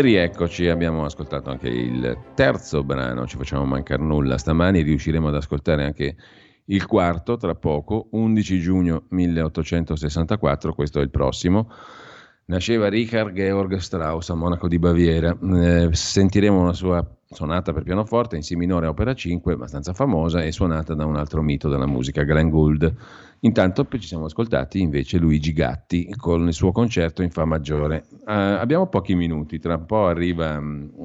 E rieccoci, abbiamo ascoltato anche il terzo brano, ci facciamo mancare nulla. Stamani riusciremo ad ascoltare anche il quarto tra poco, 11 giugno 1864, questo è il prossimo. Nasceva Richard Georg Strauss a Monaco di Baviera. Eh, sentiremo una sua sonata per pianoforte in Si minore opera 5, abbastanza famosa e suonata da un altro mito della musica, Glenn Gould. Intanto ci siamo ascoltati invece Luigi Gatti con il suo concerto in Fa maggiore. Uh, abbiamo pochi minuti, tra un po' arriva,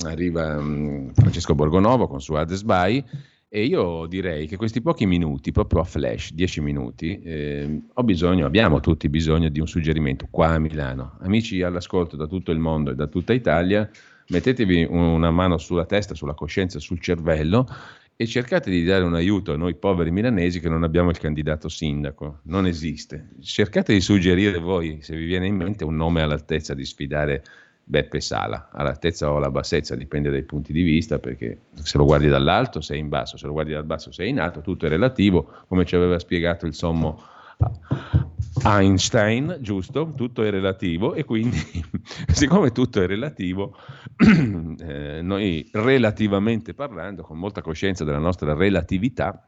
arriva um, Francesco Borgonovo con suo Ades By e io direi che questi pochi minuti, proprio a flash, 10 minuti, eh, ho bisogno, abbiamo tutti bisogno di un suggerimento qua a Milano. Amici all'ascolto da tutto il mondo e da tutta Italia, mettetevi una mano sulla testa, sulla coscienza, sul cervello e cercate di dare un aiuto a noi poveri milanesi che non abbiamo il candidato sindaco. Non esiste. Cercate di suggerire voi, se vi viene in mente, un nome all'altezza di sfidare Beppe Sala, all'altezza o alla bassezza, dipende dai punti di vista, perché se lo guardi dall'alto sei in basso, se lo guardi dal basso sei in alto, tutto è relativo, come ci aveva spiegato il sommo Einstein, giusto? Tutto è relativo e quindi, siccome tutto è relativo, eh, noi relativamente parlando, con molta coscienza della nostra relatività,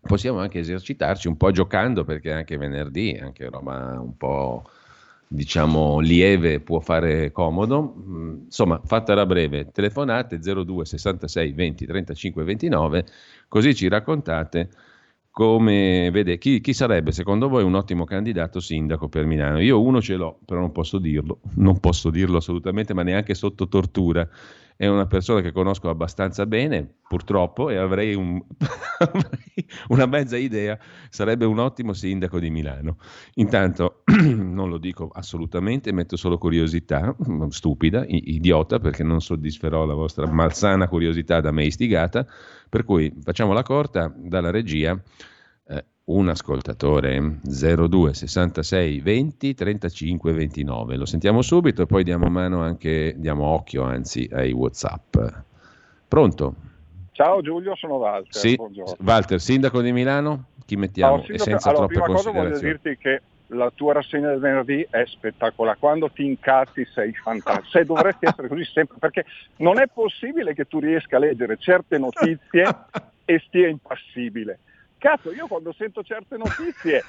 possiamo anche esercitarci un po' giocando, perché anche venerdì, anche roba un po' diciamo lieve può fare comodo. Mm, insomma, fatta breve, telefonate 02 66 20 35 29, così ci raccontate come vede chi, chi, sarebbe secondo voi un ottimo candidato sindaco per Milano. Io uno ce l'ho, però non posso dirlo, non posso dirlo assolutamente, ma neanche sotto tortura è una persona che conosco abbastanza bene, purtroppo, e avrei, un, una mezza idea, sarebbe un ottimo sindaco di Milano. Intanto, non lo dico assolutamente, metto solo curiosità, stupida, idiota, perché non soddisferò la vostra malsana curiosità da me istigata, per cui facciamo la corta dalla regia un ascoltatore 02 66 20 35 29. Lo sentiamo subito e poi diamo mano anche, diamo occhio anzi ai WhatsApp. Pronto? Ciao Giulio, sono Walter. Sì. Walter, sindaco di Milano? Chi mettiamo? No, sindaco, senza allora, troppe prima cosa voglio dirti che la tua rassegna del venerdì è spettacolare. Quando ti incazzi sei fantastico. Se dovresti essere così sempre, perché non è possibile che tu riesca a leggere certe notizie e stia impassibile. Cazzo, io quando sento certe notizie,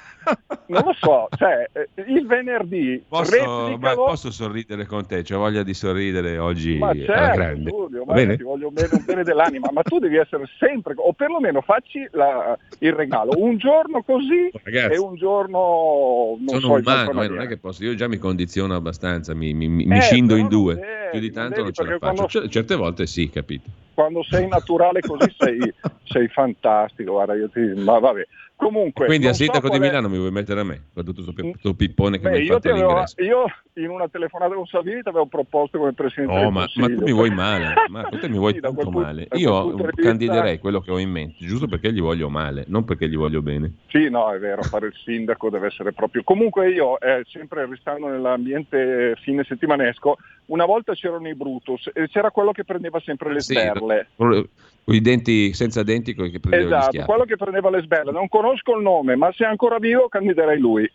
non lo so, cioè, eh, il venerdì... Posso, ma posso sorridere con te? C'ho voglia di sorridere oggi ma certo. Giulio, ma ti voglio bene un bene dell'anima, ma tu devi essere sempre, o perlomeno facci la, il regalo, un giorno così Ragazzi, e un giorno... Non sono so, umano, eh, non è che posso, io già mi condiziono abbastanza, mi, mi, mi eh, scindo in due, devi, più di tanto non, non ce la faccio. Quando... Certe volte sì, capito quando sei naturale così sei, sei fantastico, guarda, io ti, ma vabbè. Comunque, Quindi a sindaco so di Milano è... mi vuoi mettere a me, con tutto questo pippone che Beh, mi hai fatto avevo, Io in una telefonata con Salvini ti avevo proposto come Presidente oh, ma, ma, tu mi vuoi male, ma tu mi vuoi sì, tanto punto, male. Io candiderei quello che ho in mente, giusto perché gli voglio male, non perché gli voglio bene. Sì, no, è vero, fare il sindaco deve essere proprio... Comunque io, eh, sempre restando nell'ambiente fine settimanesco, una volta c'erano i Brutus e c'era quello che prendeva sempre le sì, sberle. I denti senza denti che prendeva esatto, quello che prendeva le sberle. Non conosco il nome, ma se è ancora vivo candiderei lui.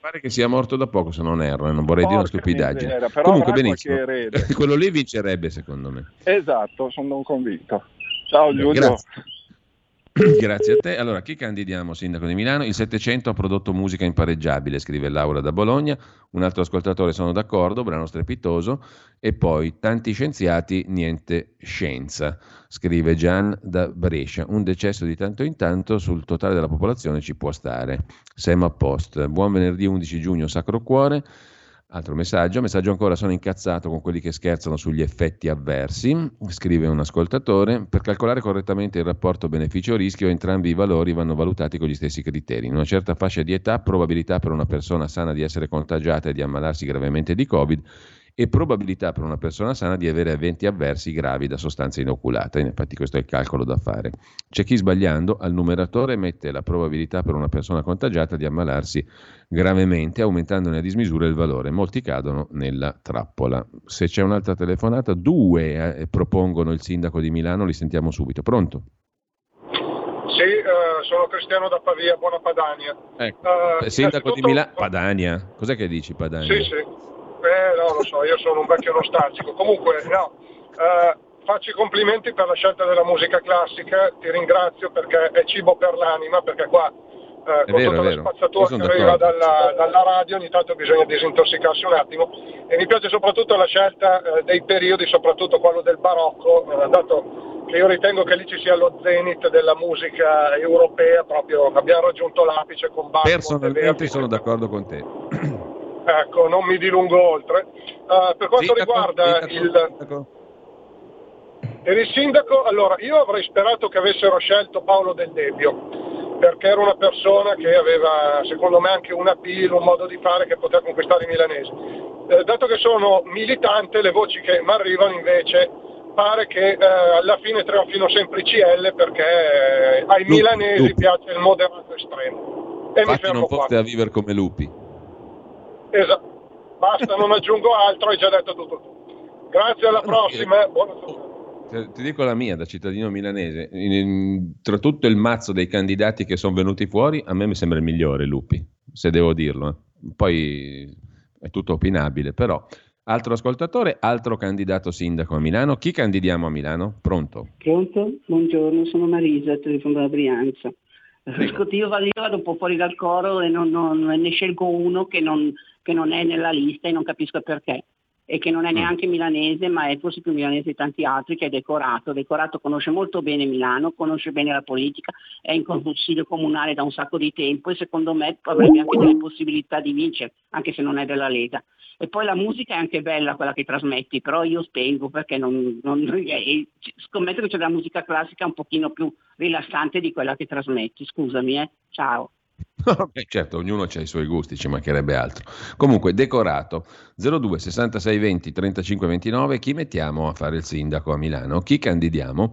Pare che sia morto da poco, se non erro, non vorrei Porca dire una stupidaggine. Miseria, Comunque benissimo. Quello lì vincerebbe, secondo me. Esatto, sono convinto. Ciao Giulio. Grazie. Grazie a te. Allora, chi candidiamo sindaco di Milano? Il 700 ha prodotto musica impareggiabile, scrive Laura da Bologna. Un altro ascoltatore, sono d'accordo, brano strepitoso. E poi tanti scienziati, niente scienza, scrive Gian da Brescia. Un decesso di tanto in tanto sul totale della popolazione ci può stare. Sema Post. Buon venerdì 11 giugno, Sacro Cuore. Altro messaggio, messaggio ancora, sono incazzato con quelli che scherzano sugli effetti avversi, scrive un ascoltatore, per calcolare correttamente il rapporto beneficio-rischio entrambi i valori vanno valutati con gli stessi criteri. In una certa fascia di età, probabilità per una persona sana di essere contagiata e di ammalarsi gravemente di Covid e probabilità per una persona sana di avere eventi avversi gravi da sostanza inoculata. Infatti questo è il calcolo da fare. C'è chi sbagliando al numeratore mette la probabilità per una persona contagiata di ammalarsi gravemente, aumentandone a dismisura il valore. Molti cadono nella trappola. Se c'è un'altra telefonata, due eh, propongono il sindaco di Milano, li sentiamo subito. Pronto? Sì, eh, sono Cristiano da Pavia, buona Padania. Ecco. Uh, sindaco di Milano, Padania. Cos'è che dici Padania? Sì, sì. Eh, no, lo so, io sono un vecchio nostalgico. Comunque, no, eh, faccio i complimenti per la scelta della musica classica, ti ringrazio perché è cibo per l'anima, perché qua eh, con vero, tutta la spazzatura che arriva dalla, dalla, radio ogni tanto bisogna disintossicarsi un attimo e mi piace soprattutto la scelta eh, dei periodi, soprattutto quello del barocco, eh, dato che io ritengo che lì ci sia lo zenit della musica europea, proprio abbiamo raggiunto l'apice con Bach. Personalmente sono d'accordo con te. Ecco, non mi dilungo oltre. Uh, per quanto sì, riguarda sì, il... Per il sindaco, allora, io avrei sperato che avessero scelto Paolo Del Debbio, perché era una persona che aveva, secondo me, anche un appeal, un modo di fare che poteva conquistare i milanesi. Eh, dato che sono militante, le voci che mi arrivano invece pare che eh, alla fine trionfino sempre i CL perché eh, ai lupi, milanesi lupi. piace il moderato estremo. E Infatti mi fermo non foste a vivere come lupi. Esatto. Basta, non aggiungo altro, hai già detto tutto tu. Grazie, alla prossima. Buona ti dico la mia da cittadino milanese, in, in, tra tutto il mazzo dei candidati che sono venuti fuori, a me mi sembra il migliore Lupi, se devo dirlo. Eh. Poi è tutto opinabile, però altro ascoltatore, altro candidato sindaco a Milano. Chi candidiamo a Milano? Pronto? Pronto? Buongiorno, sono Marisa, telefono da Brianza. Io vado, io vado un po' fuori dal coro e non, non, ne scelgo uno che non, che non è nella lista e non capisco perché e che non è mm. neanche milanese, ma è forse più milanese di tanti altri, che è Decorato. Decorato conosce molto bene Milano, conosce bene la politica, è in consiglio comunale da un sacco di tempo e secondo me avrebbe anche delle possibilità di vincere, anche se non è della Lega. E poi la musica è anche bella quella che trasmetti, però io spengo perché non, non, scommetto che c'è della musica classica un pochino più rilassante di quella che trasmetti. Scusami, eh. Ciao. Beh, certo, ognuno ha i suoi gusti, ci mancherebbe altro. Comunque, decorato 02 66 20 35 29, chi mettiamo a fare il sindaco a Milano? Chi candidiamo?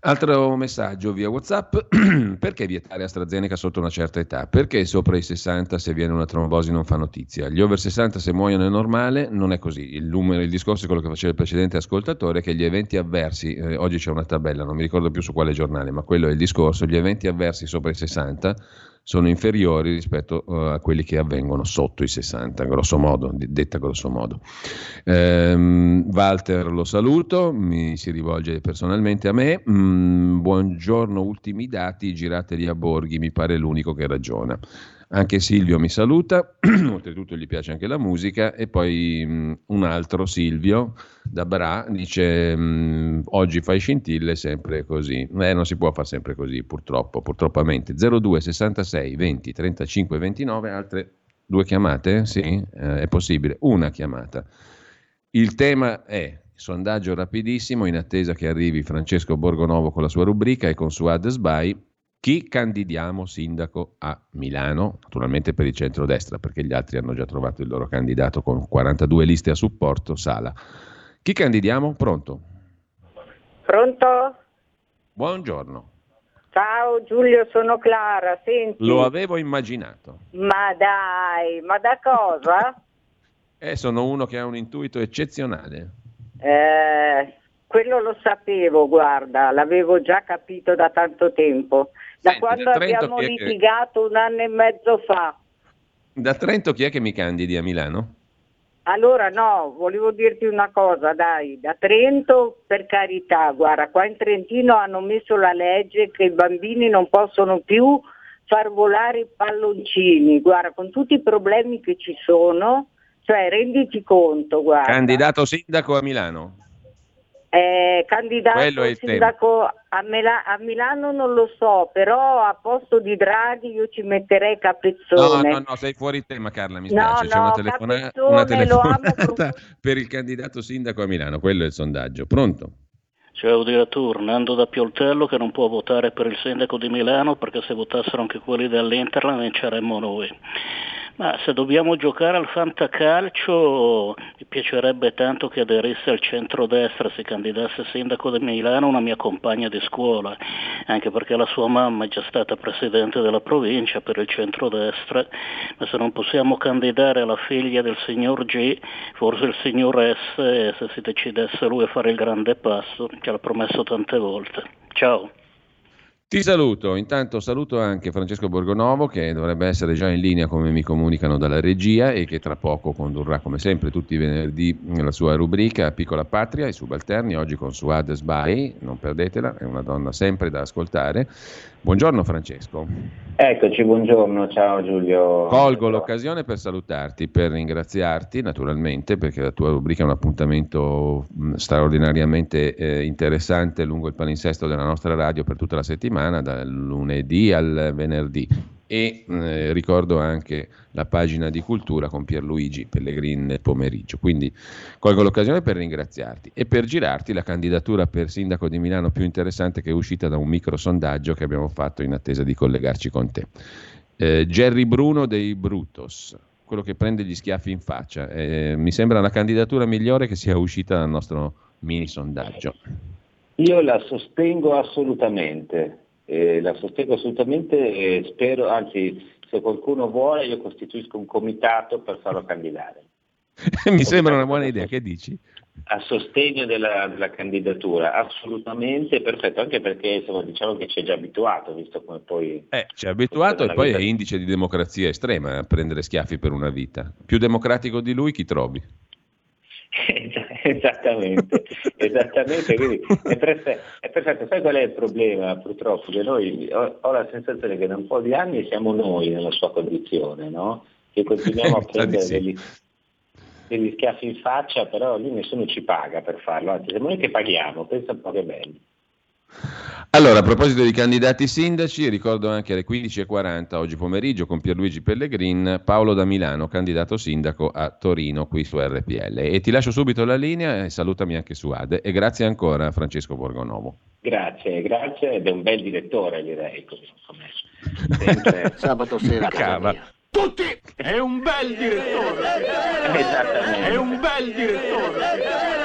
Altro messaggio via WhatsApp: perché vietare AstraZeneca sotto una certa età? Perché sopra i 60 se viene una trombosi non fa notizia? Gli over 60 se muoiono è normale? Non è così. Il, numero, il discorso è quello che faceva il precedente ascoltatore: che gli eventi avversi, eh, oggi c'è una tabella, non mi ricordo più su quale giornale, ma quello è il discorso: gli eventi avversi sopra i 60 sono inferiori rispetto uh, a quelli che avvengono sotto i 60, grosso modo, detta grosso modo. Ehm, Walter lo saluto, mi si rivolge personalmente a me. Mm, buongiorno, ultimi dati, girateli a Borghi, mi pare l'unico che ragiona. Anche Silvio mi saluta, oltretutto gli piace anche la musica e poi um, un altro Silvio da Bra dice um, oggi fai scintille sempre così. Eh, non si può fare sempre così purtroppo, purtroppamente. 02 66 20 35 29, altre due chiamate? Sì, eh, è possibile, una chiamata. Il tema è sondaggio rapidissimo in attesa che arrivi Francesco Borgonovo con la sua rubrica e con Suad Sbai chi candidiamo sindaco a Milano, naturalmente per il centrodestra, perché gli altri hanno già trovato il loro candidato con 42 liste a supporto, Sala. Chi candidiamo? Pronto? Pronto? Buongiorno. Ciao Giulio, sono Clara, senti. Lo avevo immaginato. Ma dai, ma da cosa? eh, sono uno che ha un intuito eccezionale. Eh, quello lo sapevo, guarda, l'avevo già capito da tanto tempo. Da Senti, quando da abbiamo litigato che... un anno e mezzo fa. Da Trento chi è che mi candidi a Milano? Allora no, volevo dirti una cosa, dai, da Trento per carità, guarda, qua in Trentino hanno messo la legge che i bambini non possono più far volare i palloncini, guarda, con tutti i problemi che ci sono, cioè renditi conto, guarda. Candidato sindaco a Milano? Eh, candidato sindaco a, Mela- a, Milano non lo so, però a posto di Draghi io ci metterei Capezzone. No, no, no, sei fuori tema Carla, mi spiace, no, c'è no, una, telefona- una telefonata per il candidato sindaco a Milano, quello è il sondaggio. Pronto? Ciao direttore, Nando da Pioltello che non può votare per il sindaco di Milano perché se votassero anche quelli dell'Interland vinceremmo noi. Ma se dobbiamo giocare al fantacalcio mi piacerebbe tanto che aderisse al centro-destra, si candidasse sindaco di Milano una mia compagna di scuola, anche perché la sua mamma è già stata presidente della provincia per il centro-destra, ma se non possiamo candidare la figlia del signor G, forse il signor S, se si decidesse lui a fare il grande passo, ce l'ha promesso tante volte. Ciao. Ti saluto, intanto saluto anche Francesco Borgonovo che dovrebbe essere già in linea come mi comunicano dalla regia e che tra poco condurrà come sempre tutti i venerdì la sua rubrica Piccola Patria, i subalterni, oggi con Suad Sbai, non perdetela, è una donna sempre da ascoltare. Buongiorno Francesco. Eccoci, buongiorno, ciao Giulio. Colgo l'occasione per salutarti, per ringraziarti naturalmente perché la tua rubrica è un appuntamento straordinariamente eh, interessante lungo il palinsesto della nostra radio per tutta la settimana, dal lunedì al venerdì e eh, ricordo anche la pagina di cultura con Pierluigi Pellegrin nel pomeriggio. Quindi colgo l'occasione per ringraziarti e per girarti la candidatura per sindaco di Milano più interessante che è uscita da un micro sondaggio che abbiamo fatto in attesa di collegarci con te. Eh, Jerry Bruno dei Brutos, quello che prende gli schiaffi in faccia. Eh, mi sembra la candidatura migliore che sia uscita dal nostro mini sondaggio. Io la sostengo assolutamente eh, la sostengo assolutamente e spero, anzi se qualcuno vuole io costituisco un comitato per farlo candidare. Mi sembra una buona idea, che dici? A sostegno della, della, candidatura, assolutamente perfetto, anche perché insomma, diciamo che ci è già abituato, visto come poi... Eh, ci è abituato e poi vita... è indice di democrazia estrema a prendere schiaffi per una vita. Più democratico di lui chi trovi? esattamente, esattamente, quindi è, perfe- è, perfetto. Sai qual è il problema purtroppo? Che noi ho, ho, la sensazione che da un po' di anni siamo noi nella sua condizione, no? Che continuiamo a prendere sì. degli, degli, schiaffi in faccia, però lì nessuno ci paga per farlo, anzi siamo noi che paghiamo, pensa un po' che bello. Allora, a proposito di candidati sindaci, ricordo anche alle 15.40 oggi pomeriggio con Pierluigi Pellegrin, Paolo da Milano, candidato sindaco a Torino qui su RPL. E ti lascio subito la linea e salutami anche su Ade. E grazie ancora a Francesco Borgonovo. Grazie, grazie ed è un bel direttore direi. Sempre... Sabato sera. Cava. Tutti! È un bel direttore! Esattamente. È un bel direttore!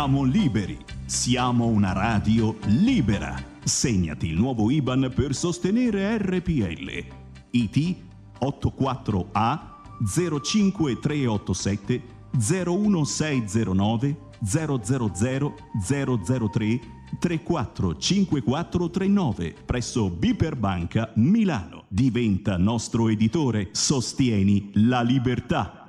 Siamo liberi. Siamo una radio libera. Segnati il nuovo IBAN per sostenere RPL. IT 84A 05387 01609 000 003 345439 presso Biperbanca Milano. Diventa nostro editore. Sostieni la libertà.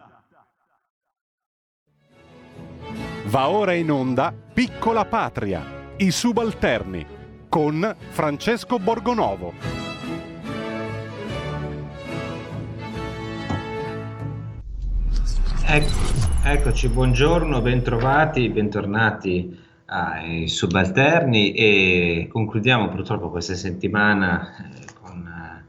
Va ora in onda Piccola Patria, i subalterni, con Francesco Borgonovo. Ecco, eccoci, buongiorno, bentrovati, bentornati ai subalterni e concludiamo purtroppo questa settimana eh, con eh,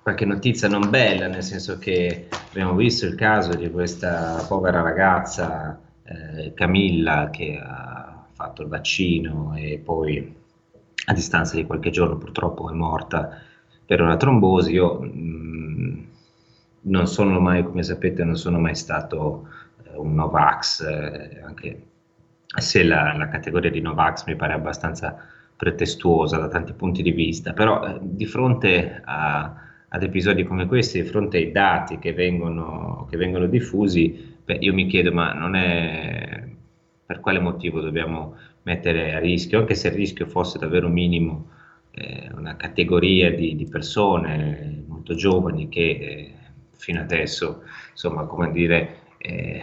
qualche notizia non bella, nel senso che abbiamo visto il caso di questa povera ragazza eh, Camilla che ha fatto il vaccino e poi a distanza di qualche giorno purtroppo è morta per una trombosi. Io mh, mm, non sono mai, come sapete, non sono mai stato eh, un Novax, eh, anche se la, la, categoria di Novax mi pare abbastanza pretestuosa da tanti punti di vista, però eh, di fronte a, ad episodi come questi, di fronte ai dati che vengono, che vengono diffusi, beh, io mi chiedo, ma non è per quale motivo dobbiamo mettere a rischio, anche se il rischio fosse davvero minimo, eh, una categoria di, di, persone molto giovani che eh, fino adesso, insomma, come dire, eh,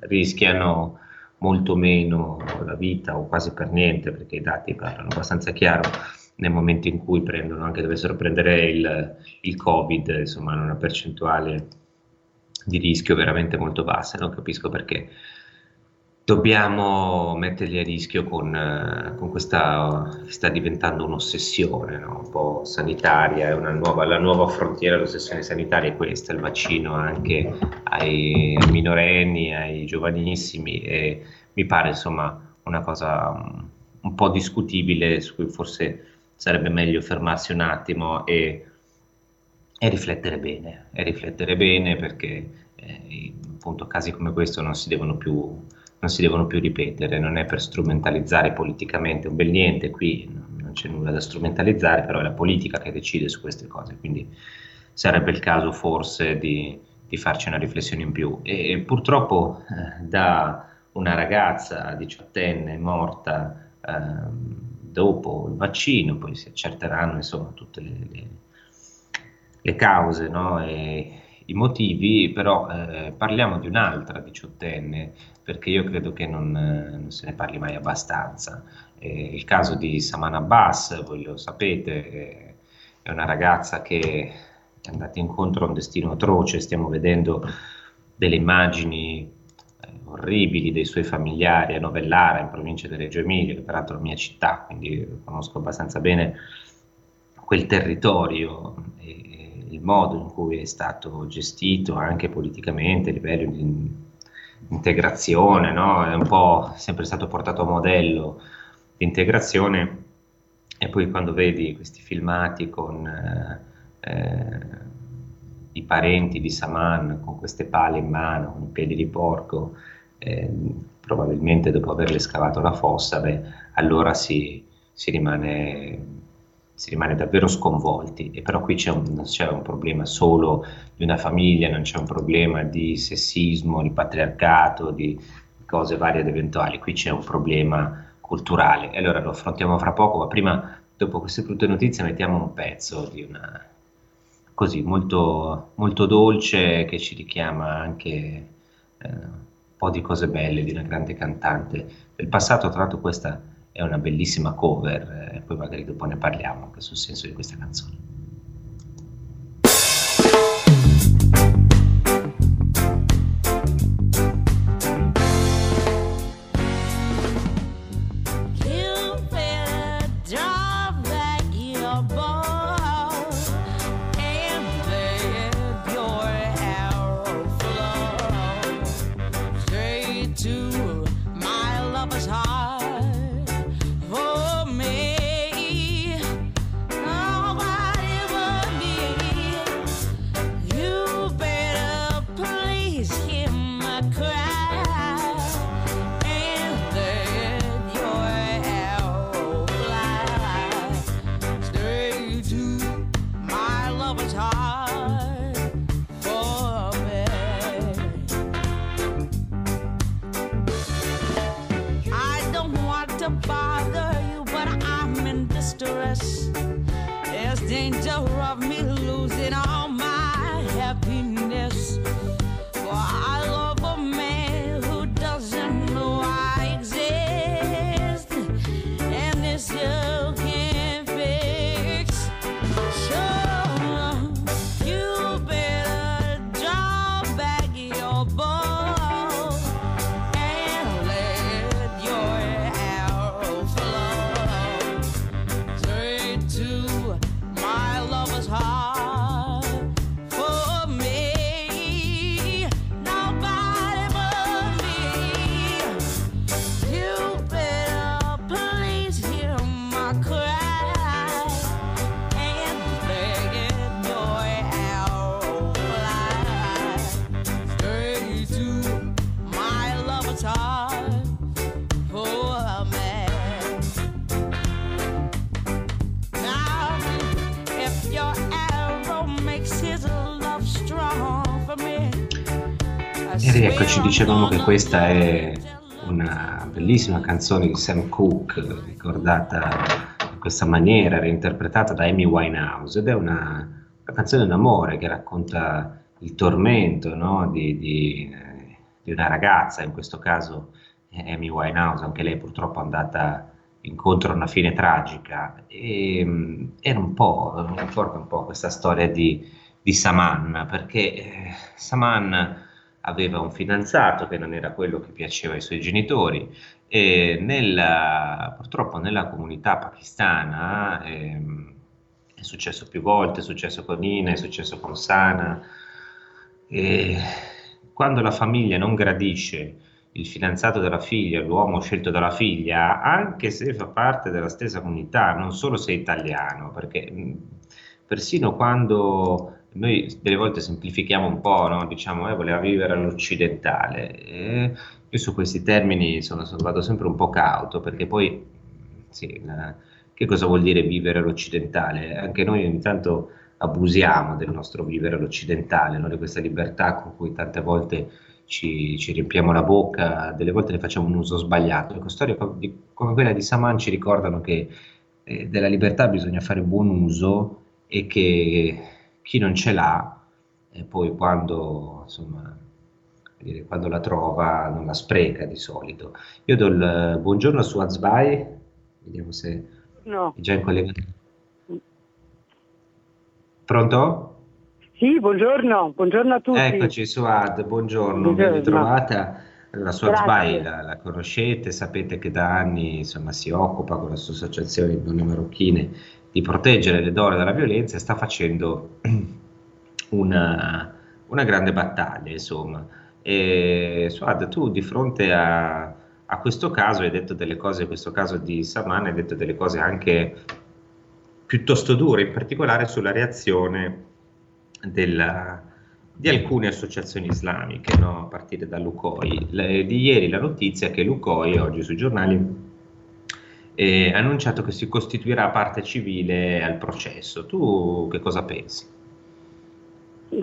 rischiano molto meno la vita o quasi per niente, perché i dati parlano abbastanza chiaro nel momento in cui prendono, anche dovessero prendere il, il Covid, insomma, hanno una percentuale di rischio veramente molto bassa. Non capisco perché dobbiamo metterli a rischio con, eh, con questa che sta diventando un'ossessione no? un po' sanitaria, nuova, la nuova frontiera dell'ossessione sanitaria è questa, il vaccino anche ai minorenni, ai giovanissimi e mi pare insomma una cosa um, un po' discutibile su cui forse sarebbe meglio fermarsi un attimo e, e riflettere bene, e riflettere bene perché eh, appunto casi come questo non si devono più non si devono più ripetere, non è per strumentalizzare politicamente un bel niente, qui non c'è nulla da strumentalizzare, però è la politica che decide su queste cose, quindi sarebbe il caso forse di, di farci una riflessione in più. E, e purtroppo eh, da una ragazza diciottenne morta eh, dopo il vaccino, poi si accerteranno insomma tutte le, le, le cause no? e i motivi, però eh, parliamo di un'altra diciottenne perché io credo che non, non se ne parli mai abbastanza. Eh, il caso di Saman Abbas, voi lo sapete, eh, è una ragazza che è andata incontro a un destino atroce, stiamo vedendo delle immagini eh, orribili dei suoi familiari a Novellara, in provincia di Reggio Emilia, che peraltro è la mia città, quindi conosco abbastanza bene quel territorio e il modo in cui è stato gestito anche politicamente a livello di integrazione, no? è un po' sempre stato portato a modello di integrazione e poi quando vedi questi filmati con eh, eh, i parenti di Saman con queste pale in mano, con i piedi di porco, eh, probabilmente dopo averle scavato la fossa, beh, allora si, si rimane si rimane davvero sconvolti, e però qui c'è un, c'è un problema solo di una famiglia, non c'è un problema di sessismo, di patriarcato, di cose varie ed eventuali, qui c'è un problema culturale. E allora lo affrontiamo fra poco, ma prima, dopo queste brutte notizie, mettiamo un pezzo di una così molto, molto dolce che ci richiama anche eh, un po' di cose belle di una grande cantante del passato, tra l'altro questa è una bellissima cover, e poi magari dopo ne parliamo anche sul senso di questa canzone. Eccoci, dicevamo che questa è una bellissima canzone di Sam Cooke, ricordata in questa maniera, reinterpretata da Amy Winehouse, ed è una, una canzone d'amore che racconta il tormento no? di, di, di, una ragazza, in questo caso Amy Winehouse, anche lei purtroppo è andata incontro a una fine tragica, e mm, era un po', ricorda un po' questa storia di, di Saman, perché eh, Saman aveva un fidanzato che non era quello che piaceva ai suoi genitori e nella, purtroppo nella comunità pakistana eh, è successo più volte, è successo con Ina, è successo con Sana, e quando la famiglia non gradisce il fidanzato della figlia, l'uomo scelto dalla figlia, anche se fa parte della stessa comunità, non solo se è italiano, perché persino quando noi delle volte semplifichiamo un po', no? diciamo, eh, voleva vivere all'occidentale. E io su questi termini sono, sono, vado sempre un po' cauto, perché poi, sì, la, che cosa vuol dire vivere all'occidentale? Anche noi ogni tanto abusiamo del nostro vivere all'occidentale, no? di questa libertà con cui tante volte ci, ci, riempiamo la bocca, delle volte ne facciamo un uso sbagliato. Ecco, storie come quella di Saman ci ricordano che eh, della libertà bisogna fare buon uso e che chi non ce l'ha, e poi quando, insomma, quando la trova non la spreca di solito. Io do il buongiorno su Azbai, vediamo se no. è già in collegamento. Pronto? Sì, buongiorno, buongiorno a tutti. Eccoci Suad, buongiorno, buongiorno. ben ritrovata. La sua SBAI la, la, conoscete, sapete che da anni insomma, si occupa con la sua associazione di donne marocchine di proteggere le donne dalla violenza e sta facendo una, una grande battaglia, insomma. E Suad, tu di fronte a, a, questo caso hai detto delle cose, in questo caso di Saman, hai detto delle cose anche piuttosto dure, in particolare sulla reazione della, di alcune associazioni islamiche, no? a partire da Lucoi. Le, di ieri la notizia che Lucoi, oggi sui giornali, e ha annunciato che si costituirà parte civile al processo. Tu che cosa pensi?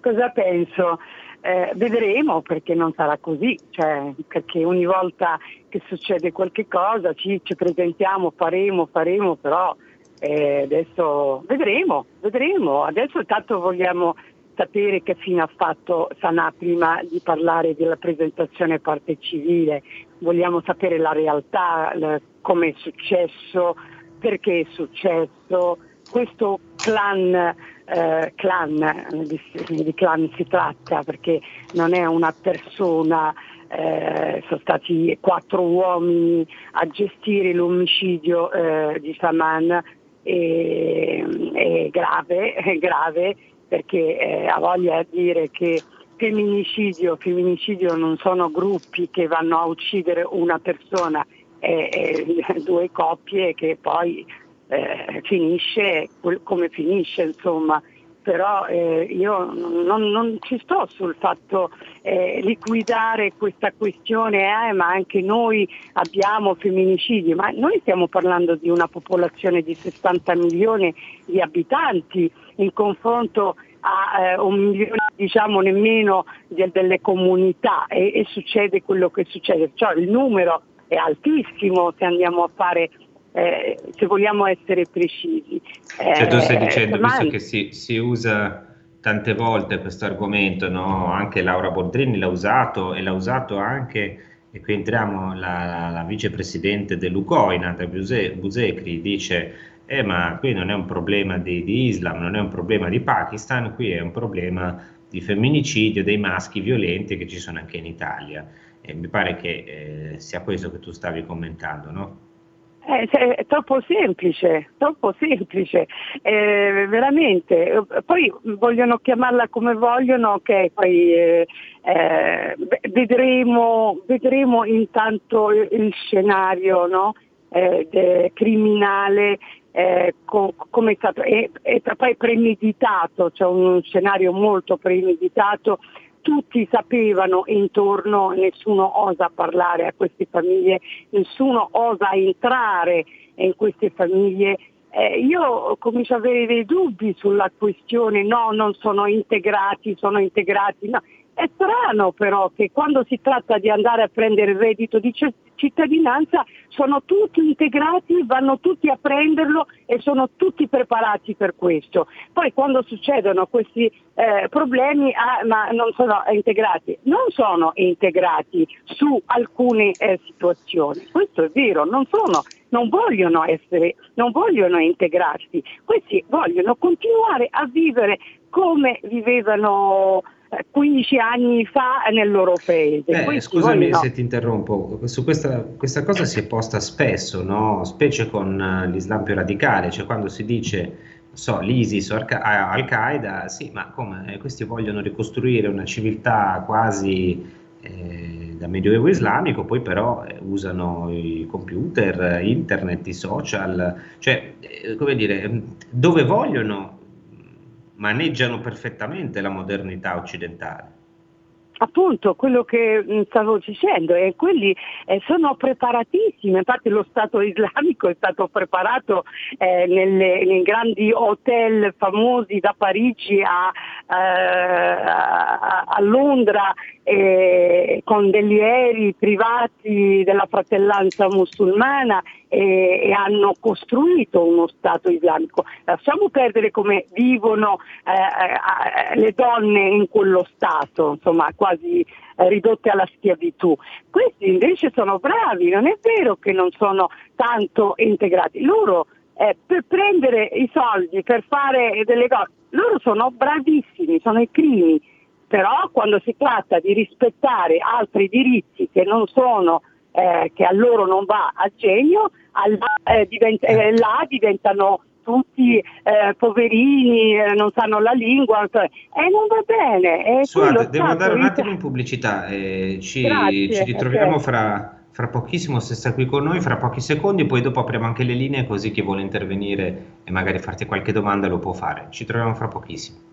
Cosa penso? Eh, vedremo perché non sarà così, cioè, perché ogni volta che succede qualche cosa ci, ci presentiamo, faremo, faremo, però eh, adesso vedremo, vedremo. Adesso tanto vogliamo sapere che fine ha fatto Sanà prima di parlare della presentazione parte civile, vogliamo sapere la realtà, come è successo, perché è successo, questo clan, eh, clan di, di, clan si tratta perché non è una persona, eh, sono stati quattro uomini a gestire l'omicidio eh, di Saman, è grave, è grave perché eh, ha voglia di dire che femminicidio, femminicidio non sono gruppi che vanno a uccidere una persona, è, è due coppie che poi eh, finisce come finisce insomma però eh, io non, non, ci sto sul fatto eh, liquidare questa questione, eh, ma anche noi abbiamo femminicidi, ma noi stiamo parlando di una popolazione di 60 milioni di abitanti in confronto a eh, un milione diciamo nemmeno de, delle comunità e, e, succede quello che succede, cioè il numero è altissimo se andiamo a fare eh, se vogliamo essere precisi. Cioè tu stai eh, dicendo, visto che si, si, usa tante volte questo argomento, no? anche Laura Boldrini l'ha usato e l'ha usato anche, e qui entriamo, la, la vicepresidente dell'UCOI, Nata Busecri, dice eh, ma qui non è un problema di, di, Islam, non è un problema di Pakistan, qui è un problema di femminicidio dei maschi violenti che ci sono anche in Italia. E mi pare che eh, sia questo che tu stavi commentando, no? Eh, è troppo semplice, troppo semplice, eh, veramente. Poi vogliono chiamarla come vogliono, ok, poi eh, eh vedremo, vedremo, intanto il scenario no? Eh, criminale eh, co- come è stato, è, è, poi premeditato, c'è cioè un scenario molto premeditato, tutti sapevano intorno, nessuno osa parlare a queste famiglie, nessuno osa entrare in queste famiglie. Eh, io comincio ad avere dei dubbi sulla questione, no, non sono integrati, sono integrati, no, È strano però che quando si tratta di andare a prendere il reddito di cittadinanza sono tutti integrati, vanno tutti a prenderlo e sono tutti preparati per questo. Poi quando succedono questi eh, problemi ah, ma non sono integrati, non sono integrati su alcune eh, situazioni, questo è vero, non, sono, non vogliono essere, non vogliono integrarsi, questi vogliono continuare a vivere come vivevano 15 anni fa nel loro paese. Beh, scusami no. se ti interrompo, su questa, questa, cosa si è posta spesso, no? specie con uh, l'Islam più radicale, cioè quando si dice so, l'ISIS o Al-Qaeda, sì, ma come? Questi vogliono ricostruire una civiltà quasi eh, da medioevo islamico, poi però eh, usano i computer, internet, i social, cioè, eh, come dire, dove vogliono maneggiano perfettamente la modernità occidentale. Appunto, quello che mm, stavo dicendo, e quelli eh, sono preparatissimi, infatti lo Stato islamico è stato preparato eh, nelle, nei grandi hotel famosi da Parigi a, eh, a, a Londra eh, con degli aerei privati della fratellanza musulmana e, e, hanno costruito uno Stato islamico. Lasciamo perdere come vivono eh, eh, le donne in quello Stato, insomma quasi eh, ridotte alla schiavitù. Questi invece sono bravi, non è vero che non sono tanto integrati. Loro eh, per prendere i soldi, per fare delle cose, loro sono bravissimi, sono i crimi, però quando si tratta di rispettare altri diritti che non sono eh, che a loro non va a genio, alla, eh, diventa, eh, là diventano tutti eh, poverini, eh, non sanno la lingua, e eh, non va bene. Suate, devo andare un attimo in pubblicità, ci, ci, ritroviamo fra, fra, pochissimo se sta qui con noi, fra pochi secondi, poi dopo apriamo anche le linee così chi vuole intervenire e magari farti qualche domanda lo può fare. Ci troviamo fra pochissimo.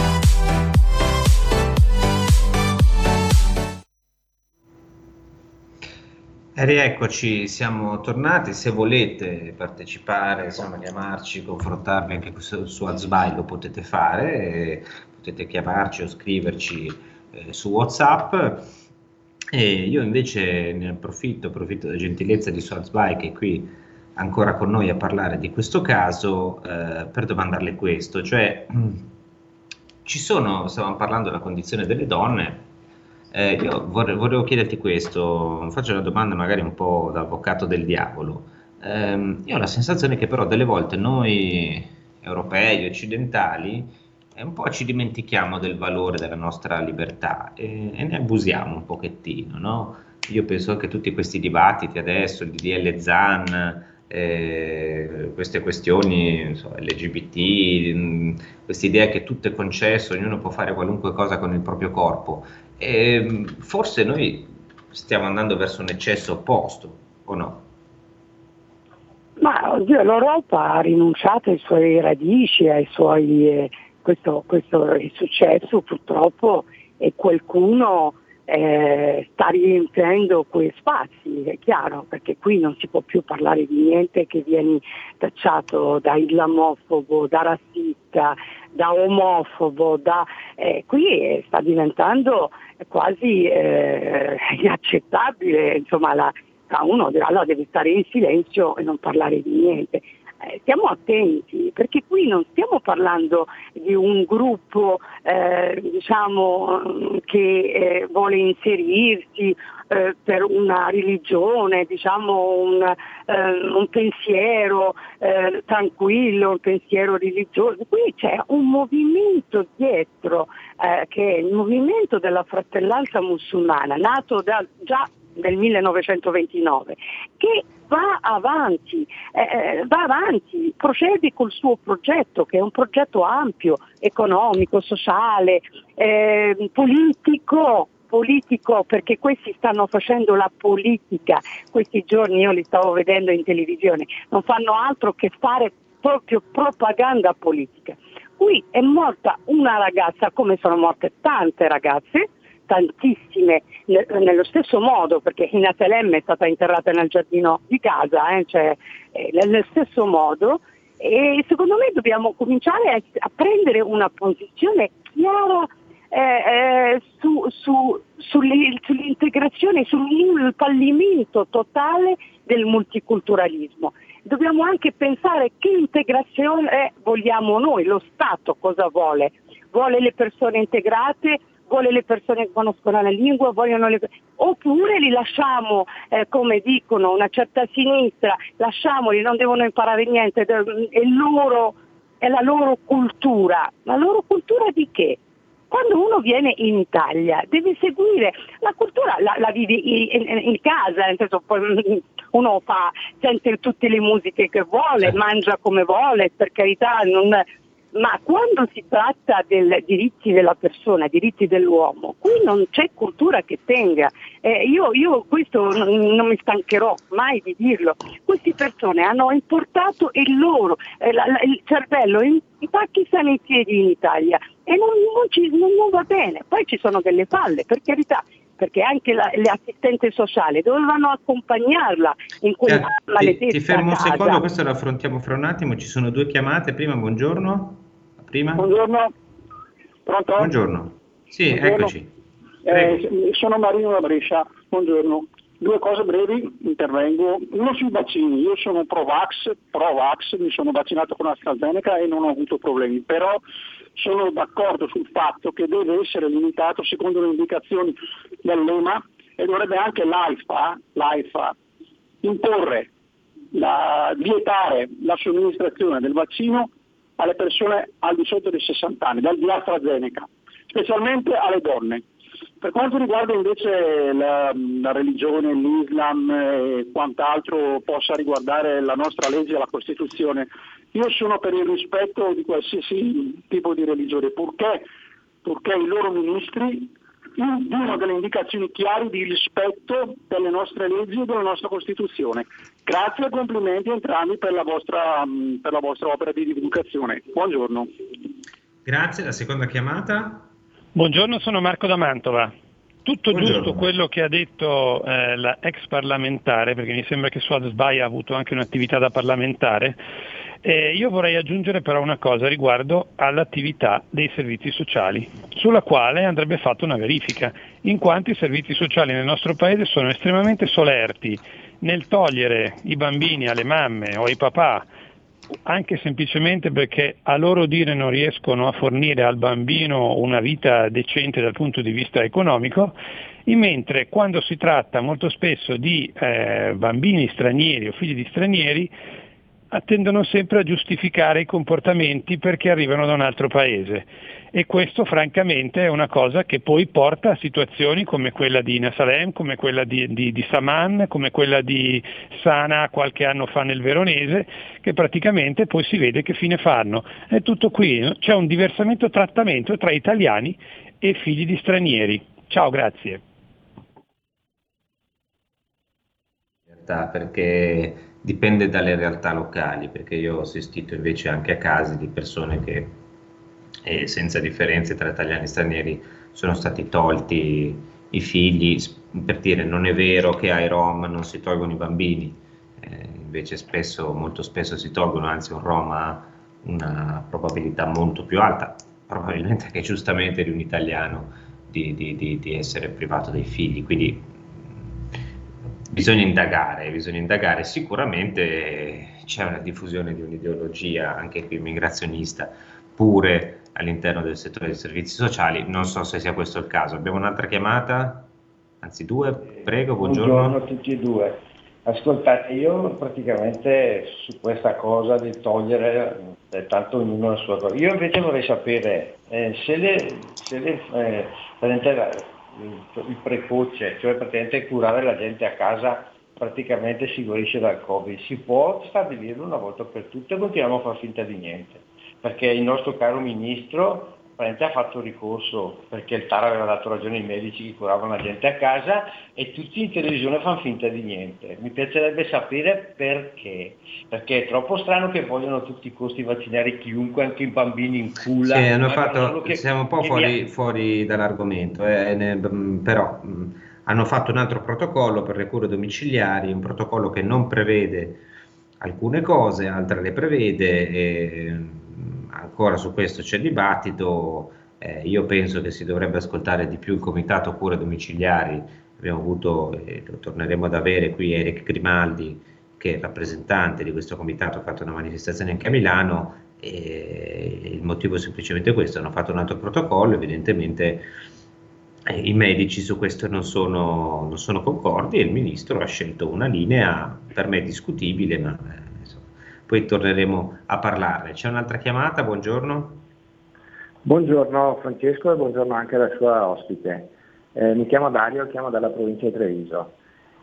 E rieccoci, siamo tornati. Se volete partecipare, insomma, chiamarci, confrontarvi anche su, su Azbai, lo potete fare. potete chiamarci o scriverci eh, su WhatsApp. E io invece ne approfitto, approfitto della gentilezza di Swazby che è qui ancora con noi a parlare di questo caso eh, per domandarle questo, cioè ci sono, stavamo parlando della condizione delle donne, eh, io vorrei, volevo chiederti questo, faccio una domanda magari un po' da avvocato del diavolo. Eh, io ho la sensazione che però delle volte noi europei, occidentali, eh, un po' ci dimentichiamo del valore della nostra libertà e, e ne abusiamo un pochettino, no? Io penso che tutti questi dibattiti adesso, il DDL ZAN, eh, queste questioni so, LGBT, questa idea che tutto è concesso, ognuno può fare qualunque cosa con il proprio corpo. E, forse noi stiamo andando verso un eccesso opposto, o no? Ma oddio, l'Europa ha rinunciato ai suoi radici, ai suoi, eh, questo, questo è successo purtroppo e qualcuno eh, sta riempiendo quei spazi, è chiaro, perché qui non si può più parlare di niente che vieni tacciato da islamofobo, da razzista, da omofobo, da, eh, qui sta diventando quasi eh, inaccettabile, insomma la, uno allora deve stare in silenzio e non parlare di niente. Eh, stiamo attenti perché qui non stiamo parlando di un gruppo eh, diciamo, che eh, vuole inserirsi eh, per una religione, diciamo, un, eh, un, pensiero tranquillo, un pensiero religioso. Qui c'è un movimento dietro che è il movimento della fratellanza musulmana, nato da, già del 1929, che va avanti, eh, eh, va avanti, procede col suo progetto, che è un progetto ampio, economico, sociale, eh, politico, politico perché questi stanno facendo la politica, questi giorni io li stavo vedendo in televisione, non fanno altro che fare proprio propaganda politica. Qui è morta una ragazza come sono morte tante ragazze, tantissime nello stesso modo, perché Hina Telem è stata interrata nel giardino di casa, eh, cioè, eh, nello stesso modo, e secondo me dobbiamo cominciare a, a prendere una posizione chiara eh, eh su, su, sull'integrazione, sul fallimento totale del multiculturalismo. Dobbiamo anche pensare che integrazione vogliamo noi, lo Stato cosa vuole? Vuole le persone integrate vuole le persone che conoscono la lingua, le... oppure li lasciamo, eh, come dicono una certa sinistra, lasciamoli, non devono imparare niente, è, loro, è la loro cultura. La loro cultura di che? quando uno viene in Italia deve seguire la cultura, la, la vivi in, in, in, casa, nel senso uno fa, sente tutte le musiche che vuole, certo. mangia come vuole, per carità, non, ma quando si tratta dei diritti della persona, diritti dell'uomo, qui non c'è cultura che tenga. Eh, io, io, questo non, non, mi stancherò mai di dirlo. Queste persone hanno importato il loro eh, la, la, il cervello in, in Pakistan e in piedi in Italia e non, non, ci, non, va bene. Poi ci sono delle falle, per carità perché anche la, le assistenti sociali dovevano accompagnarla in quella eh, maledetta ti, ti fermo un secondo, questo lo affrontiamo fra un attimo, ci sono due chiamate, prima buongiorno. Prima? Buongiorno. Pronto? Buongiorno. Sì, Buongiorno. eccoci. Eh, sono Marino da Brescia. Buongiorno. Due cose brevi, intervengo. Uno sui vaccini. Io sono pro-vax, pro-vax, mi sono vaccinato con AstraZeneca e non ho avuto problemi. Però sono d'accordo sul fatto che deve essere limitato secondo le indicazioni dell'EMA e dovrebbe anche l'AIFA, l'AIFA imporre, la, vietare la somministrazione del vaccino alle persone al di sotto dei 60 anni, dal di AstraZeneca, specialmente alle donne. Per quanto riguarda invece la, la, religione, l'Islam e quant'altro possa riguardare la nostra legge e la Costituzione, io sono per il rispetto di qualsiasi tipo di religione, purché, purché i loro ministri diano delle indicazioni chiare di rispetto delle nostre leggi e della nostra Costituzione. Grazie e complimenti a entrambi per la vostra, per la vostra opera di divulgazione. Buongiorno. Grazie, la seconda chiamata. Buongiorno, sono Marco da Mantova. Tutto Buongiorno. giusto quello che ha detto eh, la ex parlamentare, perché mi sembra che Suad Sbai ha avuto anche un'attività da parlamentare. Eh, io vorrei aggiungere però una cosa riguardo all'attività dei servizi sociali, sulla quale andrebbe fatta una verifica, in quanto i servizi sociali nel nostro Paese sono estremamente solerti nel togliere i bambini alle mamme o ai papà, anche semplicemente perché a loro dire non riescono a fornire al bambino una vita decente dal punto di vista economico, mentre quando si tratta molto spesso di eh, bambini stranieri o figli di stranieri, tendono sempre a giustificare i comportamenti perché arrivano da un altro paese. E questo francamente è una cosa che poi porta a situazioni come quella di Nasalem, come quella di, di, di Saman, come quella di Sana qualche anno fa nel Veronese, che praticamente poi si vede che fine fanno. È tutto qui, c'è un diversamento trattamento tra italiani e figli di stranieri. Ciao, grazie. Perché dipende dalle realtà locali, perché io ho assistito invece anche a casi di persone che eh, senza differenze tra italiani e stranieri sono stati tolti i figli, per dire non è vero che ai Rom non si tolgono i bambini, eh, invece spesso, molto spesso si tolgono, anzi un Rom ha una probabilità molto più alta, probabilmente anche giustamente di un italiano, di, di, di, di essere privato dei figli, quindi bisogna indagare, bisogna indagare. Sicuramente c'è una diffusione di un'ideologia anche qui immigrazionista pure all'interno del settore dei servizi sociali. Non so se sia questo il caso. Abbiamo un'altra chiamata, anzi due, prego, buongiorno. Buongiorno a tutti e due. Ascoltate, io praticamente su questa cosa di togliere eh, tanto ognuno la sua cosa, io invece vorrei sapere eh, se, le, se le, eh, il precoce, cioè praticamente curare la gente a casa praticamente si guarisce dal Covid. Si può stabilirlo una volta per tutte e continuiamo a far finta di niente, perché il nostro caro ministro ha fatto ricorso perché il TAR aveva dato ragione ai medici che curavano la gente a casa e tutti in televisione fanno finta di niente. Mi piacerebbe sapere perché, perché è troppo strano che vogliono tutti i costi vaccinare chiunque, anche i bambini in culla. Sì, hanno fatto, che, siamo un po' fuori, fuori dall'argomento, eh, ne, mm, però mh, mm, hanno fatto un altro protocollo per le cure domiciliari, un protocollo che non prevede alcune cose, altre le prevede. E, ancora su questo c'è dibattito, eh, io penso che si dovrebbe ascoltare di più il Comitato Cure Domiciliari, abbiamo avuto, e lo torneremo ad avere qui Eric Grimaldi, che è rappresentante di questo comitato, ha fatto una manifestazione anche a Milano, e il motivo è semplicemente questo, hanno fatto un altro protocollo, evidentemente eh, i medici su questo non sono, non sono, concordi e il ministro ha scelto una linea per me discutibile, ma eh, poi torneremo a parlarne. C'è un'altra chiamata, buongiorno. Buongiorno Francesco e buongiorno anche alla sua ospite. Eh, mi chiamo Dario, chiamo dalla provincia di Treviso.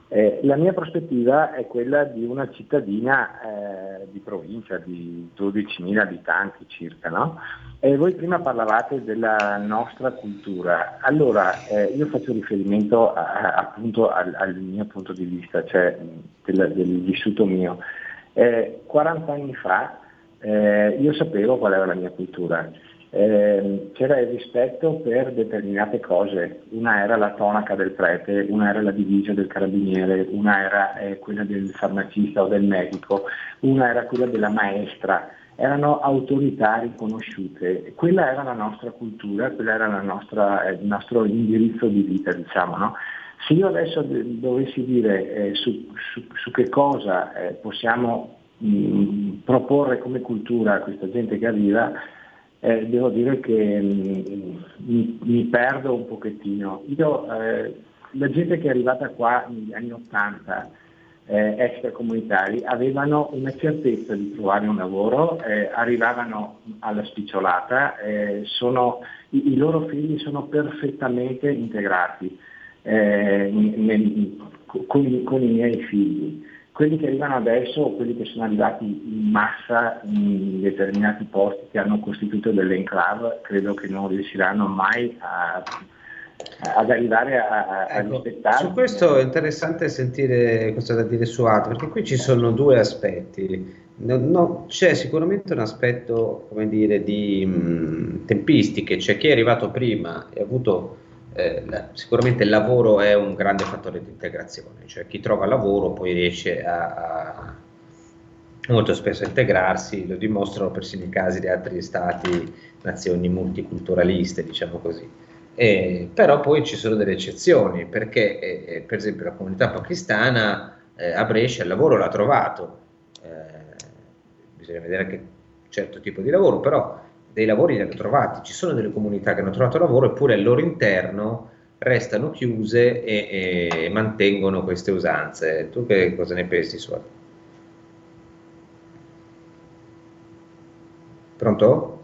Eh, la mia prospettiva è quella di una cittadina eh, di provincia di 12.000 abitanti circa, no? E voi prima parlavate della nostra cultura. Allora, eh, io faccio riferimento a, appunto al, al, mio punto di vista, cioè del, del vissuto mio. Eh, 40 anni fa eh, io sapevo qual era la mia cultura, eh, c'era il rispetto per determinate cose, una era la tonaca del prete, una era la divisa del carabiniere, una era eh, quella del farmacista o del medico, una era quella della maestra, erano autorità riconosciute, quella era la nostra cultura, quello era nostra, eh, il nostro indirizzo di vita, diciamo. No? Se io adesso dovessi dire eh, su, su, su, che cosa eh, possiamo mh, mm, proporre come cultura a questa gente che arriva, eh, devo dire che mh, mm, mi, mi, perdo un pochettino. Io, eh, la gente che è arrivata qua negli anni 80, eh, extracomunitari, avevano una certezza di trovare un lavoro, eh, arrivavano alla spicciolata, sono, i, i loro figli sono perfettamente integrati eh, nel, con, con, i miei figli. Quelli che arrivano adesso o quelli che sono arrivati in massa in determinati posti che hanno costituito delle enclave, credo che non riusciranno mai a, ad arrivare a, a ecco, rispettare. Su questo è interessante sentire cosa da dire su altro, perché qui ci sono due aspetti. No, no, c'è sicuramente un aspetto, come dire, di mh, tempistiche, c'è chi è arrivato prima e ha avuto eh, sicuramente il lavoro è un grande fattore di integrazione, cioè chi trova lavoro poi riesce a, a molto spesso a integrarsi, lo dimostrano persino i casi di altri stati, nazioni multiculturaliste, diciamo così. Eh, però poi ci sono delle eccezioni, perché eh, eh per esempio la comunità pakistana eh, a Brescia il lavoro l'ha trovato, eh, bisogna vedere un certo tipo di lavoro, però dei lavori li hanno trovati, ci sono delle comunità che hanno trovato lavoro eppure al loro interno restano chiuse e, e mantengono queste usanze. Tu che cosa ne pensi, Suad? Pronto?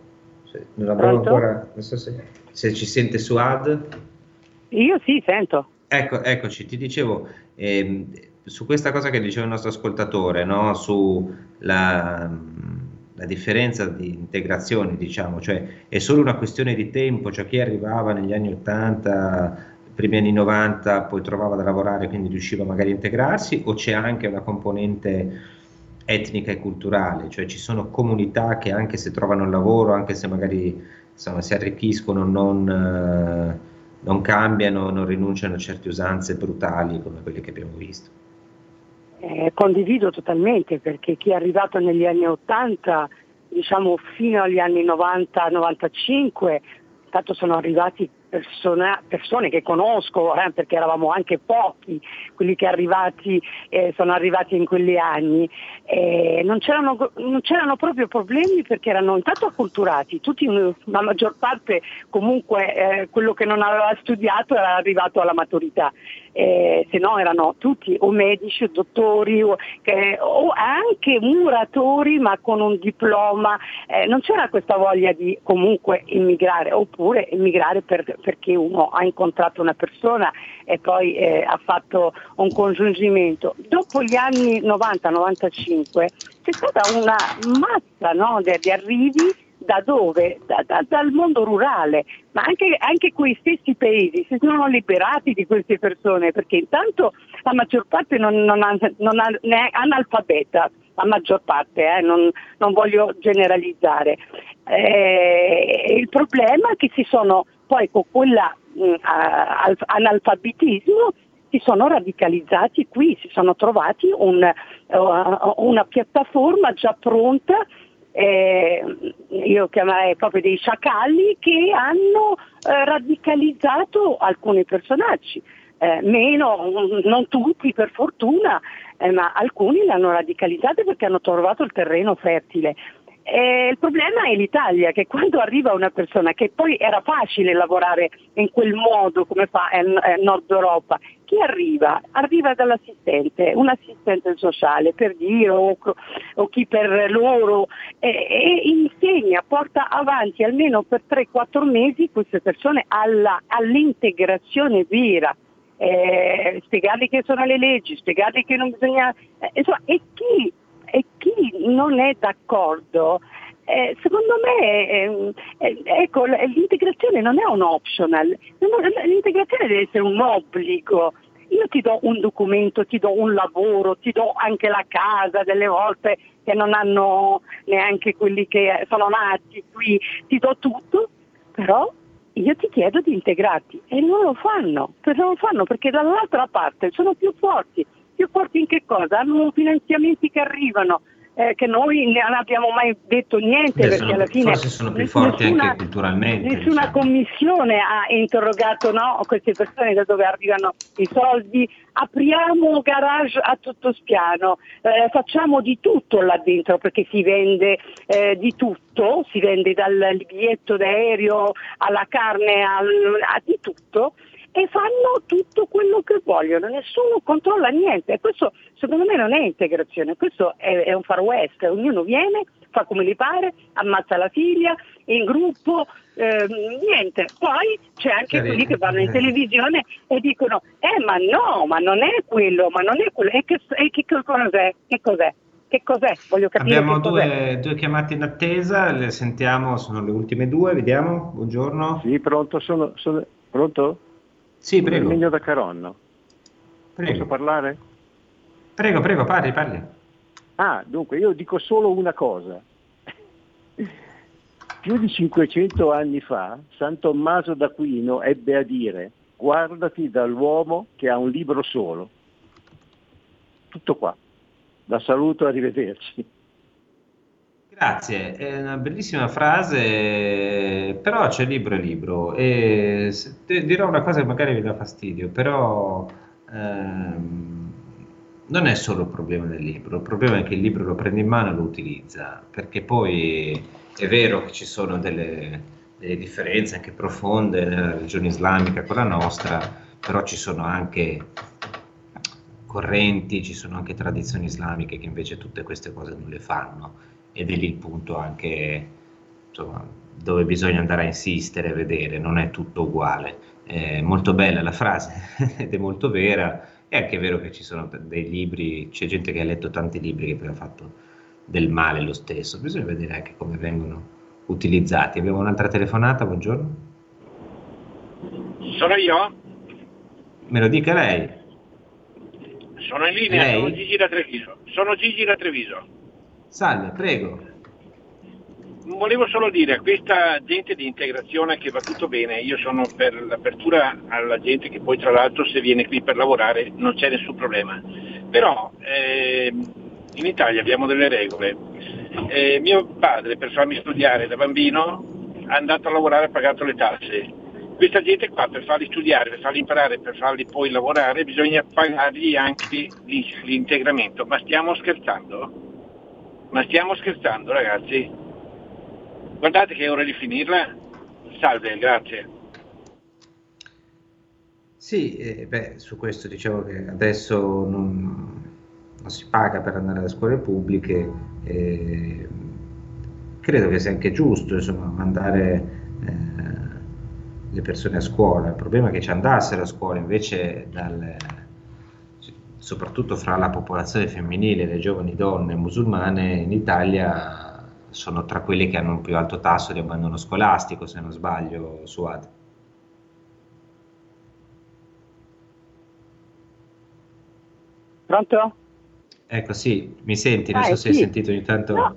Non abbiamo ancora, non so se, se, ci sente su ad. Io sì, sento. Ecco, eccoci, ti dicevo, eh, su questa cosa che diceva il nostro ascoltatore, no? su la, differenza di integrazione, diciamo, cioè è solo una questione di tempo, cioè chi arrivava negli anni 80 primi anni 90 poi trovava da lavorare, quindi riusciva magari a integrarsi, o c'è anche una componente etnica e culturale, cioè ci sono comunità che anche se trovano lavoro, anche se magari insomma, si arricchiscono, non, non cambiano, non rinunciano a certe usanze brutali come quelle che abbiamo visto. Eh, condivido totalmente perché chi è arrivato negli anni 80, diciamo fino agli anni 90-95, tanto sono arrivati persona, persone che conosco, eh, perché eravamo anche pochi, quelli che arrivati, eh, sono arrivati in quegli anni, eh, non, c'erano, non, c'erano, proprio problemi perché erano intanto acculturati, tutti, la maggior parte comunque eh, quello che non aveva studiato era arrivato alla maturità, eh, se no erano tutti o medici o dottori o, che, o anche muratori ma con un diploma, eh, non c'era questa voglia di comunque immigrare oppure immigrare per, perché uno ha incontrato una persona e poi eh, ha fatto un congiungimento. Dopo gli anni 90-95 c'è stata una massa no, di arrivi da dove? Da, da, dal mondo rurale, ma anche, anche, quei stessi paesi si sono liberati di queste persone perché intanto la maggior parte non, non, ha, non ha, è analfabeta, la maggior parte, eh, non, non, voglio generalizzare. Eh, il problema è che si sono poi con quell'analfabetismo mm, si sono radicalizzati qui, si sono trovati un, uh, una piattaforma già pronta eh, io chiamerei proprio dei sciacalli che hanno eh, radicalizzato alcuni personaggi. Eh, meno, non tutti per fortuna, eh, ma alcuni li hanno radicalizzati perché hanno trovato il terreno fertile. Eh, il problema è l'Italia, che quando arriva una persona, che poi era facile lavorare in quel modo come fa in, Nord Europa, chi arriva? Arriva dall'assistente, un assistente sociale per dire o, o chi per loro e, e, insegna, porta avanti almeno per 3-4 mesi queste persone alla, all'integrazione vera. Eh, spiegargli che sono le leggi, spiegargli che non bisogna... Eh, insomma, e chi e chi non è d'accordo eh, secondo me eh, eh, ecco, l'integrazione non è un optional, l'integrazione deve essere un obbligo. Io ti do un documento, ti do un lavoro, ti do anche la casa delle volte che non hanno neanche quelli che sono nati qui, ti do tutto, però io ti chiedo di integrarti e non lo fanno, non lo fanno perché dall'altra parte sono più forti, più forti in che cosa? Hanno finanziamenti che arrivano, eh, che noi non abbiamo mai detto niente Beh, perché sono, alla fine forse sono più forti nessuna, anche culturalmente nessuna diciamo. commissione ha interrogato no, queste persone da dove arrivano i soldi apriamo garage a tutto spiano eh, facciamo di tutto là dentro perché si vende eh, di tutto si vende dal biglietto d'aereo alla carne al, a di tutto e fanno tutto quello che vogliono, nessuno controlla niente. E questo secondo me non è integrazione, questo è, è un far west, ognuno viene, fa come gli pare, ammazza la figlia, in gruppo, eh, niente. Poi c'è anche Carino. quelli che vanno in televisione e dicono, eh ma no, ma non è quello, ma non è quello, e che, e che, che cos'è? Che cos'è? Che cos'è? Voglio capire. Abbiamo due, due, chiamate in attesa, le sentiamo, sono le ultime due, vediamo. Buongiorno. Sì, pronto, sono, sono pronto? Sì, prego. Emilio da Caronno. Prego. Posso parlare? Prego, prego, parli, parli. Ah, dunque, io dico solo una cosa. Più di 500 anni fa, San Tommaso d'Aquino ebbe a dire guardati dall'uomo che ha un libro solo. Tutto qua. La saluto, arrivederci. Grazie, è una bellissima frase, però c'è libro e libro. E dirò una cosa che magari vi dà fastidio, però ehm, non è solo il problema del libro, il problema è che il libro lo prende in mano e lo utilizza, perché poi è vero che ci sono delle, delle differenze anche profonde nella religione islamica con la nostra, però ci sono anche correnti, ci sono anche tradizioni islamiche che invece tutte queste cose non le fanno ed è lì il punto anche insomma, dove bisogna andare a insistere, vedere, non è tutto uguale. È molto bella la frase ed è molto vera, è anche vero che ci sono dei libri, c'è gente che ha letto tanti libri che poi ha fatto del male lo stesso, bisogna vedere anche come vengono utilizzati. Abbiamo un'altra telefonata, buongiorno. Sono io? Me lo dica lei. Sono in linea, Lei? sono Gigi da Treviso. Sono Gigi da Treviso. Salve, prego. Volevo solo dire a questa gente di integrazione che va tutto bene, io sono per l'apertura alla gente che poi tra l'altro se viene qui per lavorare non c'è nessun problema. Però ehm, in Italia abbiamo delle regole. Eh, mio padre per farmi studiare da bambino è andato a lavorare e ha pagato le tasse. Questa gente qua per farli studiare, per farli imparare, per farli poi lavorare bisogna pagargli anche l'in- l'integramento. Ma stiamo scherzando? Ma stiamo scherzando ragazzi? Guardate che è ora di finirla. Salve, grazie. Sì, eh, beh, su questo dicevo che adesso non, non si paga per andare alle scuole pubbliche, eh, credo che sia anche giusto insomma, mandare eh, le persone a scuola, il problema è che ci andassero a scuola invece dal, soprattutto fra la popolazione femminile, le giovani donne musulmane in Italia sono tra quelli che hanno un più alto tasso di abbandono scolastico, se non sbaglio, Suad. Pronto? Ecco, sì, mi senti, non Ah, so se hai sì. sentito ogni tanto... No,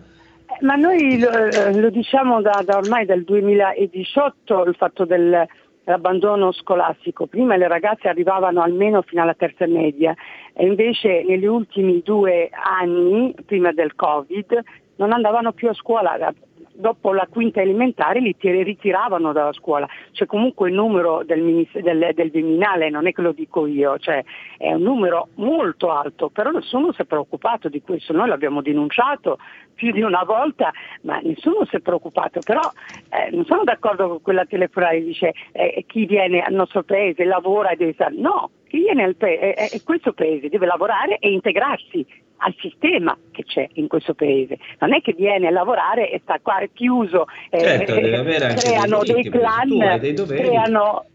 eh, Ma noi lo, eh, lo diciamo da, da ormai dal 2018 il fatto del- dell'abbandono scolastico. Prima le ragazze arrivavano almeno fino alla terza media e invece negli ultimi due anni, prima del Covid, non andavano più a scuola. Dopo la quinta elementare li tir- ritiravano dalla scuola. C'è comunque il numero del, minis- del- del Viminale, non è che lo dico io, cioè è un numero molto alto, però nessuno si è preoccupato di questo. Noi l'abbiamo denunciato più di una volta, ma nessuno si è preoccupato. Però eh, non sono d'accordo con quella telefonata che dice eh, chi viene al nostro paese lavora e deve stare. No, chi viene al paese, eh, eh, questo paese deve lavorare e integrarsi al sistema che c'è in questo paese. Non è che viene a lavorare e sta qua chiuso, eh, Certo, deve avere anche dei creano dei, diritti, perché clan, dei creano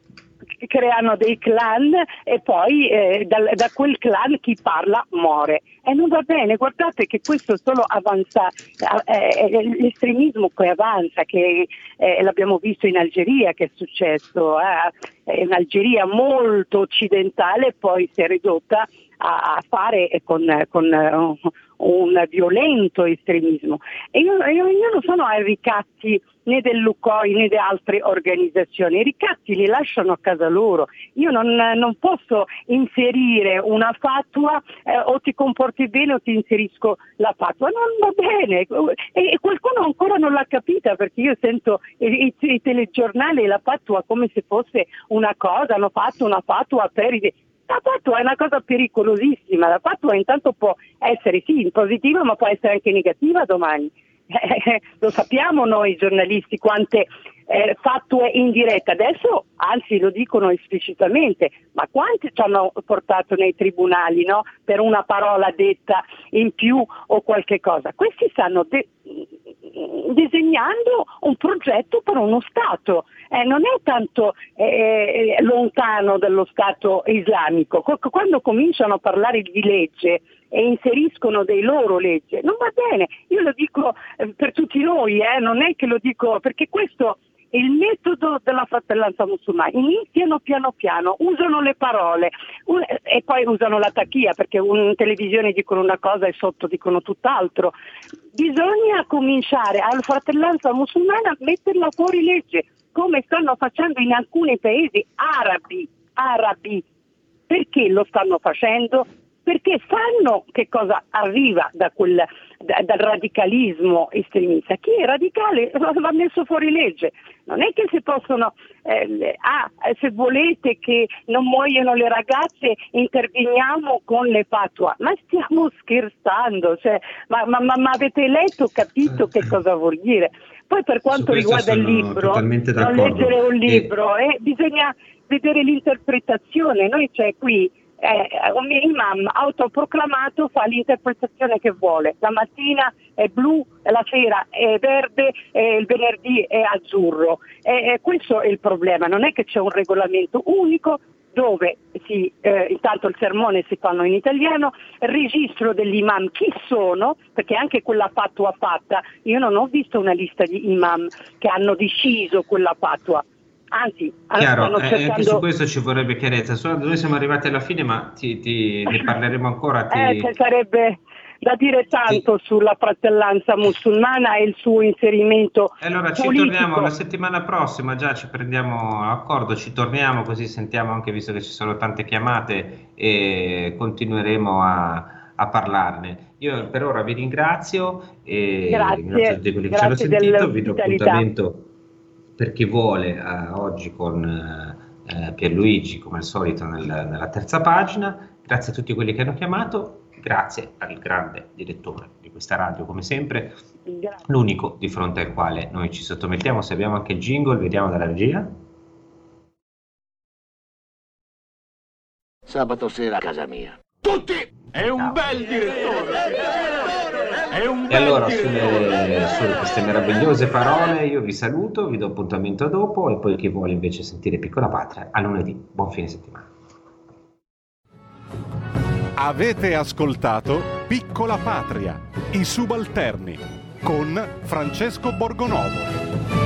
creano dei clan e poi eh, dal- da quel clan chi parla muore. E non va bene, guardate che questo solo avanza, eh, eh, l'estremismo che avanza, che eh, l'abbiamo visto in Algeria che è successo, eh, in Algeria molto occidentale poi si è ridotta a, a fare con, con eh, un, violento estremismo. E io, io- io non sono ai ricatti né del Lucoi né di altre organizzazioni, i ricatti li lasciano a casa loro. Io non, non posso inserire una fatua eh, o ti comporti bene o ti inserisco la fatua, non va bene e, e qualcuno ancora non l'ha capita perché io sento i, i- i telegiornali e la fatua come se fosse una cosa, hanno fatto una fatua per i la fatua è una cosa pericolosissima, la fatua intanto può essere sì positiva ma può essere anche negativa domani. Lo sappiamo noi giornalisti quante eh, fatue indirette, adesso anzi lo dicono esplicitamente, ma quanti ci hanno portato nei tribunali no? per una parola detta in più o qualche cosa? Questi stanno de- disegnando un progetto per uno Stato, eh, non è tanto eh, lontano dallo Stato islamico, Qu- quando cominciano a parlare di legge e inseriscono dei loro leggi, non va bene, io lo dico eh, per tutti noi, eh, non è che lo dico perché questo il metodo della fratellanza musulmana, iniziano piano piano, usano le parole u- e poi usano la tachia perché in televisione dicono una cosa e sotto dicono tutt'altro. Bisogna cominciare alla fratellanza musulmana a metterla fuori legge, come stanno facendo in alcuni paesi arabi, arabi. Perché lo stanno facendo? Perché sanno che cosa arriva da quel, da- dal radicalismo estremista. Chi è radicale va messo fuori legge. Non è che si possono, eh, ah, eh, se volete che non muoiano le ragazze interveniamo con le fatwa. Ma stiamo scherzando, cioè, ma, ma- ma- ma avete letto, capito che cosa vuol dire? Poi per quanto riguarda il libro, non leggere un E- libro, eh, bisogna vedere l'interpretazione. Noi c'è qui eh, un imam autoproclamato fa l'interpretazione che vuole. La mattina è blu, la sera è verde, e il venerdì è azzurro. E, questo è il problema, non è che c'è un regolamento unico dove si, eh, intanto il sermone si fanno in italiano, registro degli imam chi sono, perché anche quella fatua fatta, io non ho visto una lista di imam che hanno deciso quella fatua, Anzi, Chiaro, cercando... eh, anche su questo ci vorrebbe chiarezza. Noi siamo arrivati alla fine, ma ti, ti, ne parleremo ancora. Ti... Eh, sarebbe da dire tanto sulla fratellanza musulmana e il suo inserimento. Allora politico. ci torniamo la settimana prossima, già ci prendiamo accordo, ci torniamo così sentiamo anche, visto che ci sono tante chiamate, e continueremo a, a parlarne. Io per ora vi ringrazio e grazie, ringrazio tutti quelli che ci hanno sentito, vi do appuntamento per chi vuole eh, oggi con eh, Pierluigi come al solito nel, nella terza pagina. Grazie a tutti quelli che hanno chiamato, grazie al grande direttore di questa radio come sempre, grazie. l'unico di fronte al quale noi ci sottomettiamo. Se abbiamo anche il jingle, vediamo dalla regia. Sabato sera a casa mia. Tutti! È un no. bel direttore! E allora sulle, su queste meravigliose parole io vi saluto, vi do appuntamento a dopo e poi chi vuole invece sentire Piccola Patria a lunedì. Buon fine settimana. Avete ascoltato Piccola Patria, i subalterni con Francesco Borgonovo.